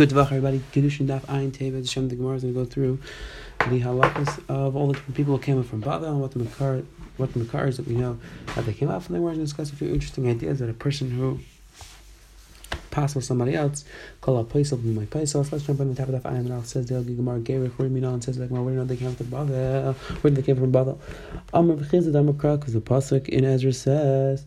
Good Vach, everybody. Kidushin Daf Ayin Teva. Hashem the Gemara is going to go through the halachas of all the different people who came up from Bavel and what the Makar, what the Makars that we know how they came up. And then we're going to discuss a few interesting ideas that a person who passes somebody else call a place of my place. So let's jump on the top of that. And says the Gemara Gerich where me and says where do they came from Bavel? Where did they came from Bavel? Amar v'chizad Amar because the pasuk in Ezra says.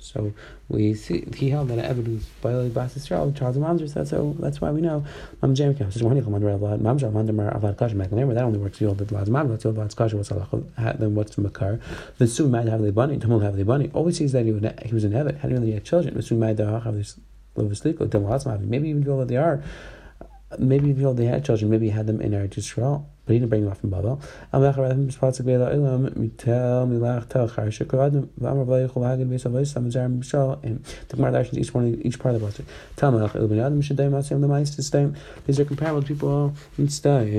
so we see he held that evidence by Bas Yisrael Charles Mamzer said so that's why we know. Mamzer Mekner that only works the old Avad Mam that's Avad Kash was Allah then what's Makar the Su might have the bunny Tamul have the bunny. Always sees that he, would, he was in heaven had really had children the Su might have this maybe even that they are maybe even feel they had children maybe he had them in Eretz Yisrael but he didn't bring them off from Babel. And the Gemara dashes each one each part of the pasuk. These are comparable to people in stay.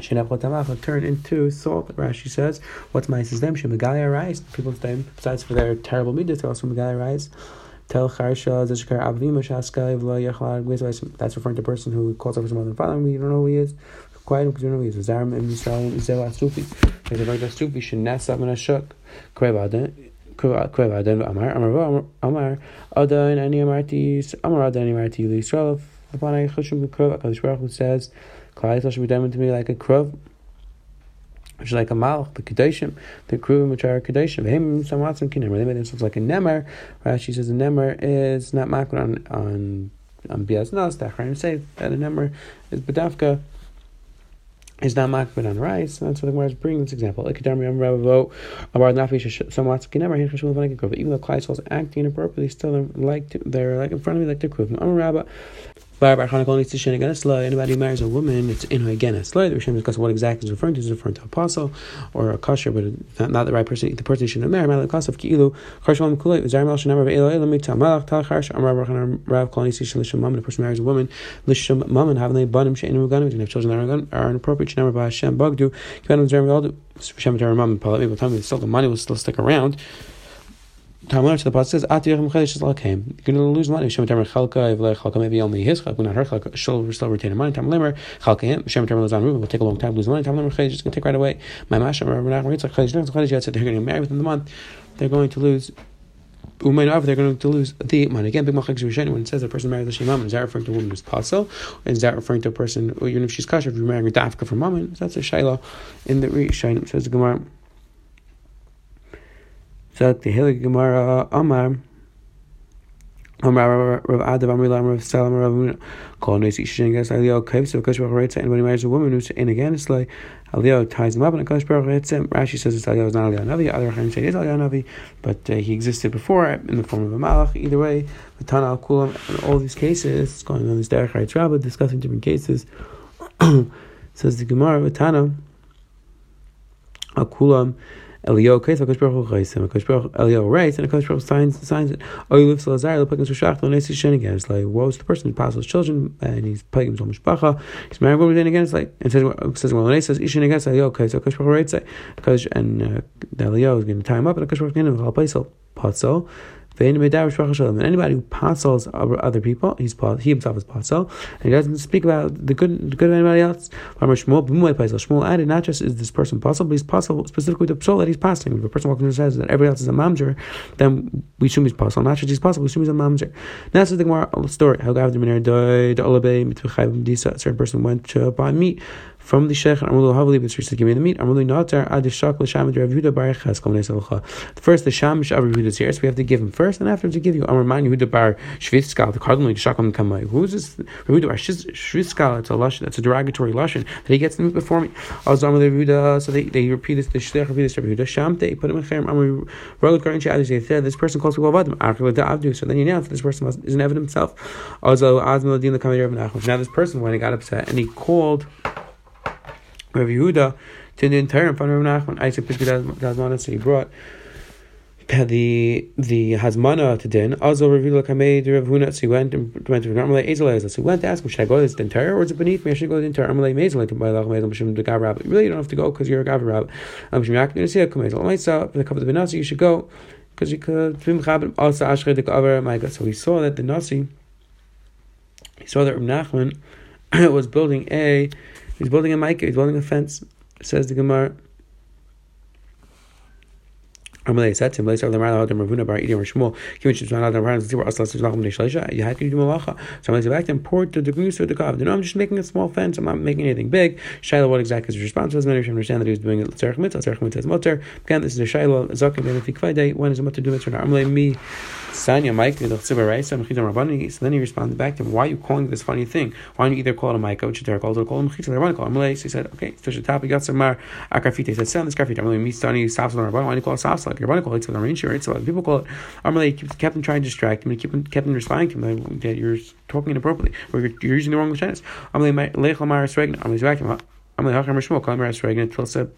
Turn into salt. Rashi says, "What's mice is them? Shemagaya rise. People stay besides for their terrible midas, also Megaya rise." Tel charsha zeshkar shaska That's referring to a person who calls up his mother and father. We don't know who he is quiet because you know and Yisrael is a very Astufi. Shenas Aman Ashuk. Krevaden. Krevaden Amar Amar Amar Ani Amarti Amar Ani Yisrael. Upon a Krov, says, "Klal should be to me like a krov." Which like a malach, the kedeshim, the kruvim which are kedeshim. Him samatzim kinemer. They made themselves like a nemer. Rashi says a nemer is not makron on on on bias nas. That say that a nemer is bedavka is not makbid on rice. and That's what the Gemara is bringing this example. Like Even though Klai is acting inappropriately, still they're like to, they're like in front of me like the Kruvim. I'm a rabbi. Anybody who marries a woman, it's in her again a slay. The Rishon discuss what exactly is referring to. Is referring to apostle or a kosher, but not, not the right person. The person should marry. Malak kasav ki'ilu karshalam kulei. Zarim el shenam rav elo elo mita malach tal charsh. Amar rav rav kol nisi shel lisham mammon. The person marries a woman lisham mammon having they banim she'enu ganim. And if children are, are inappropriate, shenam rav Hashem bagdu. Kivan zarim el Hashem tarim mammon. By the time still the money will still stick around. Talmud to the pasuk says, "Atiyach mechedesh lakem." You're going to lose money. Shem tamer chalka evle chalka maybe only his chalka, not her chalka. She'll still retain money. Tam lemer chalka him. Shem tamer lozan ruben will take a long time to lose money. Tam lemer chedesh is going to take right away. My masha Rabbi Nachman Yitzchak chedesh next chedesh yet said they're getting married within the month. They're going to lose. Umaynav, they're going to lose the money. Again, big when it says a person married l'shem mammon, is that referring to a woman who's pasul, is that referring to a person even if she's kosher, if you're marrying a dafka for mammon? That's a shayla in the rishani. Says the gemara. Zak the Hilig Gemara Amar. Amar Rav Adav Amar Rav Salam Rav. Kol Nesi Shin Gas Aliyah So Kash Baruch Reitza. Anybody marries a woman who's in again, it's like Aliyah ties them up and Kash Baruch Reitza. Rashi says it's Aliyah is not Aliyah Navi. Other Chaim say it is Aliyah Navi, but uh, he existed before in the form of a Malach. Either way, the Tana Al Kulam in all these cases, it's going on this Derech Haretz Rabbah discussing different cases. says the Gemara Vatana Al Kulam. Elio Kaisa Kosh Baruch Chaisim. Kosh Baruch Elio writes and Kosh Baruch signs signs it. Oh, you live Salazar. The Pagans Nesi Shen again. It's like woe to the person who passes children and he's plaguing his own mishpacha. He's married woman again. It's like and says says well Nesi says Ishin again. Elio Kaisa Kosh Baruch writes it. Kosh and uh, Elio is going to tie him up and Kosh Baruch going to Chal Paisel Patzel. And anybody who parcels other people, he's he himself is parcel, and he doesn't speak about the good the good of anybody else. Shmuel added not just is this person parcel, but he's parcel specifically the soul that he's passing. If a person walks in and says that everybody else is a mamzer, then we assume he's parcel. Not just he's parcel, we assume he's a mamzer. Now this is the Gemara story. How died, a certain person went to buy meat from the Sheikh Amrulu Havli B'Tzri give me the meat. Amrulu Natar Adishak L'Sham Rav Bar Ches Kol Nesalcha. First, the Shamish of Rav here, so we have to give him first, and afterwards we give you Amr Man Yehuda Bar Shvitzkal, the cardinal Shakom Kamai. Who is this? Rav Yehuda Bar Shvitzkal. It's a lashon. That's a derogatory lashon that he gets the meat before me. Azam Rav Yehuda. So they they repeat this. The Shliach Rav Yehuda Rav Yehuda Sham. They put him in Cherem. Amr Karin. They said this person calls people Avadim. Akal Avdu. So then you announce that this person is an evidence himself. Also Azmal Adin the Kamei Rav Nachman. Now this person when he got upset and he called. Rav Yehuda to the entire in front of Rav Nachman. Isaac Piskei Dazman, so he brought the the Hazmana to din also revealed Kamed Rav Huna. So he went and went to Amalei Ezel So he went to ask him, should I go to this entire or is it beneath me? I should go to the entire Amalei Mezel to buy Lach Mishum the Gav Rabbi. Really, you don't have to go because you're a Gav Rabbi. I'm um, Mishum Yakin to see a Kumezel. Maisa for the cup of the Benasi, you should go because you could also Ashrei the Gavar Maiga. So he saw that the Nasi, he saw that Rav Nachman was building a, he's building a mic, he's building a fence. Says the Gemara. To him, "Let's have the Marla Adam Ravuna Bar Edim Shmuel. Given she's not Adam Ravuna Zibur Aslas Shlachim Neshleisha. You had to do malacha. So Amalei said back to him, pour the degrus or the kav. No, I'm just making a small fence. I'm not making anything big. Shaila, what exactly is his response? Was many of you understand that he was doing it. Tzarech mitzvah. Tzarech mitzvah is mutter. Again, this is a Shaila. Zakim ben Fikvayday. When is a mutter do mitzvah? Me. Sanya Mike So then he responded back to him, Why are you calling this funny thing? Why don't you either call it a Micah, which is called or call him Chitza Rabban? So he said, Okay, so the topic got some uh, Akarfite. He said, Send this Karfite. Amalei me Sani Safs Rabban. Why do you call it Safs? Like Rabban call it Tzad Rain right? So people call it Amalei kept him trying to distract him and kept, kept him responding to him that you're talking inappropriately or you're, you're using the wrong tense. Amalei Lech Lamar Sregna. Amalei Zvakim. Amalei Hachar Mishmul. Call him Sregna. Tilsa.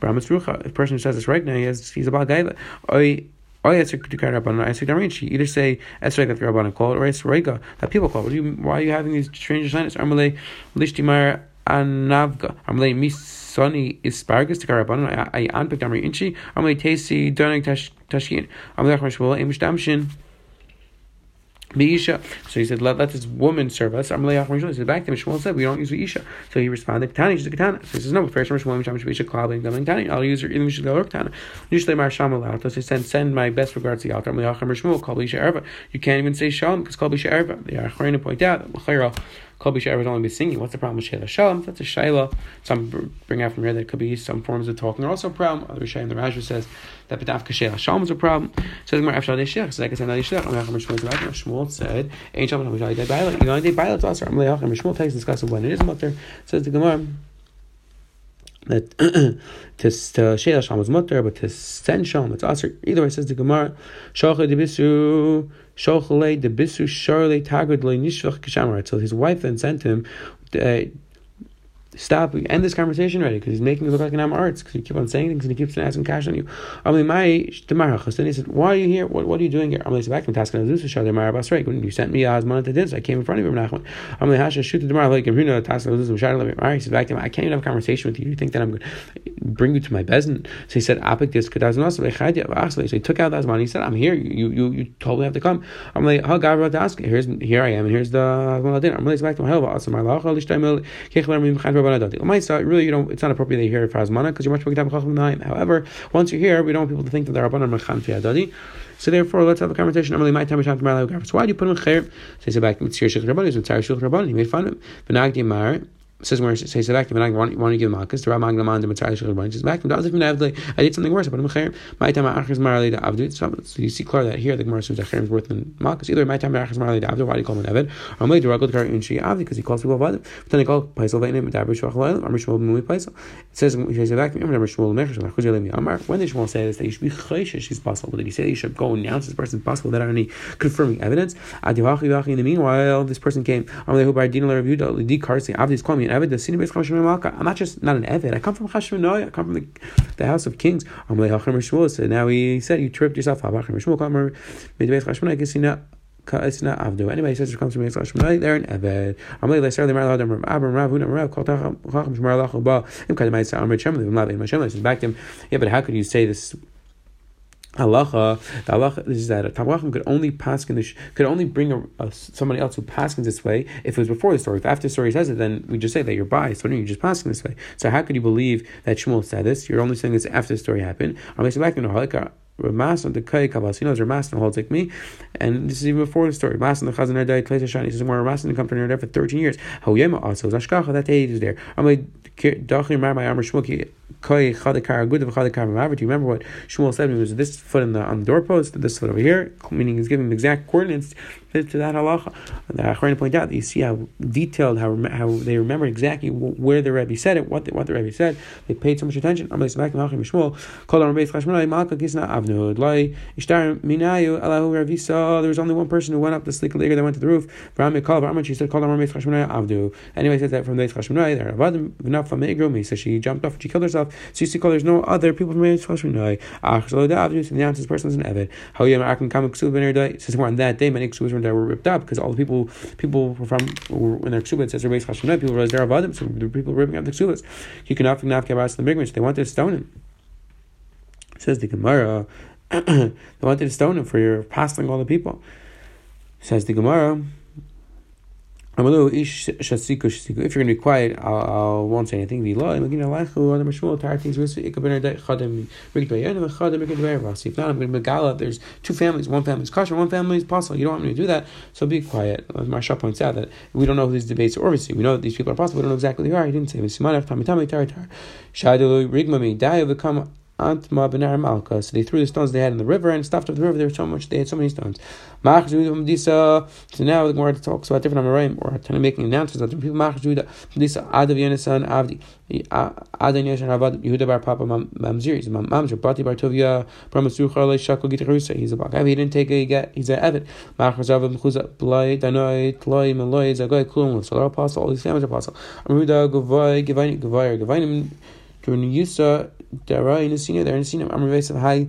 Brahmas Rucha. A person who says this right now, he has, he's a bad guy. Oh, yeah, it's a Rabbanan. I say Darin. You either say Esrega the Rabbanan call it, or Esrega that people call it. You, why are you having these strange signs? Armalei Lishtimar Anavga. Armalei Misani Ispargus to Rabbanan. I unpicked Amri Inchi. Armalei Tasi Donig Tashkin. Armalei Chmashwala Imish Damshin. Isha. So he said, let, let this woman serve us. He said, back to him, Shmuel said, we don't use Isha. So he responded, Katani, she's a Katana. So he says, no, first Shmuel, Misham Shabisha, Klab, and Katani. I'll use her, even Misham Galor Katana. Usually, Mar Sham Alauta. So he send my best regards to Yalta. Amalei Acham Shmuel, Kal Isha Erva. You can't even say Shalom because Kal Isha Erva. The Achreina point out that Kol B'She'er would only be singing. What's the problem with Sheila Shalom? That's a Shaila. Some bring out from here that it could be some forms of talking are also a problem. Other Shaila, the Rajah says that B'davka Sheila Shalom is a problem. So Says Gemara Afshal Deshech. So like I said, Nadi Shlech. Shmuel said, "Ain't Shalom Nadi Day Bailat." You know, Day Bailat to. Shmuel takes and discusses when it is mutter. Says the Gemara that to to sheila sham is mutter, but to send sham it's aser. Either way, says the Gemara, shocha debisu So his wife then sent him. Uh, stop, end this conversation already because he's making it look like an am arts because you keep on saying things and he keeps on asking cash on you. my Then he said, Why are you here? What, what are you doing here? I'm like, back from tasking Azus Shad Mar Basrek. When you sent me as Mana to this, I came in front of him. Nachman. I'm like, Hasha, the Demar like Runa tasking Azus Shad Mar. He said back to him, I can't even have a conversation with you. You think that I'm to bring you to my bezin? So he said, Apik this So he took out the Asman. He said, I'm here. You you you totally have to come. I'm like, How God to ask? Here's here I am, and here's the I'm like, to my. Really, you know, it's not appropriate that you hear it for Hazmana because you're much more Chacham However, once you're here, we don't want people to think that they're Rabbanan Mechan Fiadadi. So therefore, let's have a conversation. Normally, my time is why do you put him in Chair? So he said back, it's your Shech Rabbanan, it's Tzar Shech Rabbanan. He made fun of him. Says where says back to want want to give malchus to Ramag Laman the Mitzvah Shul Says back to David Avdei. I did something worse. But I'm chair. My time Achas Marali the Avdu. So you see clear that here the Gemara says that is worse than malchus. Either my time Achas Marali the Avdu. Why do you call him an Eved? Or Malay Duragol Kar Unshi Avdi because he calls people Avadim. But then he they call Paisel Veinim Dabar Shvach Lail. Or Mishmol Mumi Paisel. It says he says me. Remember Shmuel Mecher Shmuel Chuzay Lemi Amar. When did Shmuel say this? That you should be chayshish. She's possible. But did he say you should go and announce this person possible without any confirming evidence? Adivachi In the meanwhile, this person came. Amalei Hubar Dinah Rav Yudah Lidi Karsi Avdi is calling me Eved. The Sinibes I'm not just not an Eved. I come from Chashmonai. I come from the, the house of kings. So now he said you tripped yourself up. Not Avdu. Anybody says it comes from Yitzchak Shmonai, they're an Eved. Amalei Leiser Lemar Lahadam Rav Abram Rav Huna Rav Kol Tacham Shmar Lachal Ba Im Kadamai Sa Amrit Shem Levim Lavim Hashem Says back to him, yeah, but how could you say this halacha, the halacha is that a Tamachim could only pass in this, could only bring a, a, somebody else who passes this way if it was before the story. If after the story says it, then we just say that you're biased. So you're just passing this way. So how could you believe that Shmuel said this? You're only saying this after the story happened. Ramas and the Kai Kabasinos, Ramas and holds like me, and this is even before the story. Ramas and the Chazan died, Tleisa Shani. This is where Ramas and company are there for 13 years. Hoyema also, Zashkacha, that day is there. I'm like, Dachim Rabbi Amr Shmuel, Kai Chadakar Good of Chadakar. Do you remember what Shmuel said? It was this foot in the, on the doorpost, this foot over here, meaning he's giving exact coordinates to that halacha. The Achron point out that you see how detailed, how how they remember exactly where the Rebbe said it, what the, what the Rebbe said. They paid so much attention. There was only one person who went up the slick lager that went to the roof. She said, Anyway, says that from the He said she jumped off and she killed herself himself. So you see, there's no other people from Yisrael. Ach, so the Avdus, and the answer is an Evid. How you Akim Kam Ksuba Ben Erdai? Says on that day, many Ksubas were ripped up because all the people, people were from, when their Ksuba, it says Rebbeis Chashonai, people were there Avadim, so the people ripping up the Ksubas. You can often not get the Migmash, they wanted to stone him. Says the Gemara, they wanted to stone him for your passing all the people. Says the Gemara, if you're going to be quiet, I, won't say anything. If not, I'm going to megala. There's two families. One family is kosher, one family is possible. You don't want me to do that, so be quiet. Marsha points out that we don't know who these debates are obviously. We know that these people are possible. We don't know exactly who they are. He didn't say. Antma benar Malka. So they threw the stones they had in the river and stuffed up the river. There was so much. They had so many stones. So now the Gemara talks about different Amoraim or kind of making announcements about different people. Adav Yonasan Avdi Adan Yeshan Avad Yehuda Bar Papa Mamzir. He's Mamzer Bati Bar Tovia Bramasur Charle Shakal Gita. He's a Bakav. He didn't take a get. He's an Evid. Mach Zav Mchuza Blai Danoi Tloi Maloi Zagai Kulum. So they're apostle. All these families apostle. Amuda Gavai Gavai Gavai Gavainim. During Yusa Dara in the senior there in the senior I'm Amr High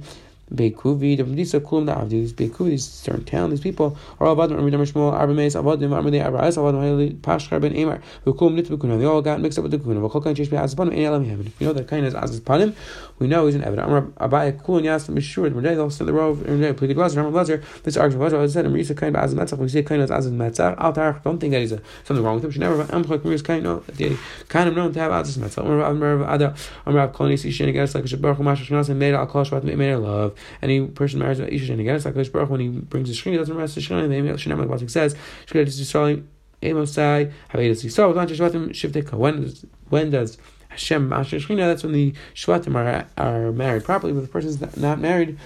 the Disa Kulum, the Avdis, Beikuvi, these certain town, these people are all Avadim, Amr Shmuel, Arba Avadim, Amr De Arba Eis, Avadim, Pashkar Ben Amar, Bekulum Nit Bekuna, they all got mixed up with the Kuna, Vakokan Chesh Be Azpanim, Any Elam Heaven. If you know that kind is Azpanim, we know he's an Evid. Amr Abai Kulun Yas, Mishur, the Merdei, also the Rov, and Merdei, Plikid Lazar, Amr Lazar, this argument, I said, Amr Yisa of Azim Metzach, we say kind of Azim Metzach, Al Tarach, don't think that he's a, something wrong with him, she never, Amchak Mir is kind of, the of known to have Azim Metzach, Amr Amr Ada, Amr Ab Kolani, Sishin, against like a Shabbar, Chumash, Shmanas, and made Al Kol Shvat, made love, any person marries Isha and again, it's like Baruch when he brings the Shechina, doesn't rest the Shechina. The Shechina, like Pasuk says, Shechina is Yisrael, Amosai, Havedas Yisrael, V'lan Shvatim, Shivteka. When does when does Hashem Masha Shechina? That's when the Shvatim are are married properly, but the person is not married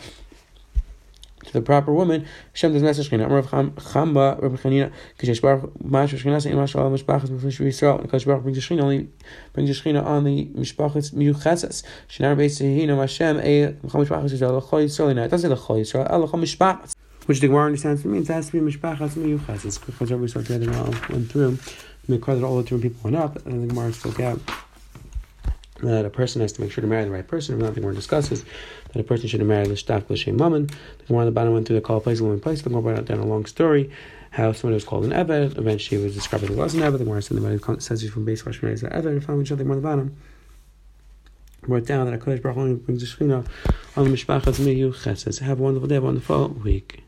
to the proper woman, Hashem does message Shechina. Amar Chamba, Rabbi Chanina, Kishesh Baruch, Mash Shechina, Sein Mash Shalom Mishpachas, B'Fish Yisrael, and brings the Shechina, only brings the Shechina on the Mishpachas Miyuchetzes. Shinar Beis Sehino Hashem, E, Mishpachas Yisrael, L'chol Yisrael, it doesn't say L'chol Yisrael, L'chol Mishpachas. Which the Gemara understands to mean it has to be Mishpachas Miyuchetzes, because every sort together now went through, make clear that all the different people went up, and the Gemara spoke out that a person has to make sure to marry the right person. If nothing the Gemara discusses that a person should have married Lishtaf L'Shem Mammon. The Gemara on the bottom went through the call place, one place. The Gemara brought down a long story how somebody was called an Eved. Eventually, it was described as was an Eved. The Gemara said the says he's from base question is an Eved. And finally, the Gemara on the bottom wrote down that a Kodesh Baruch Hu brings the Shechina on the Mishpachas Miyu Chesed. Have a wonderful day, a wonderful week.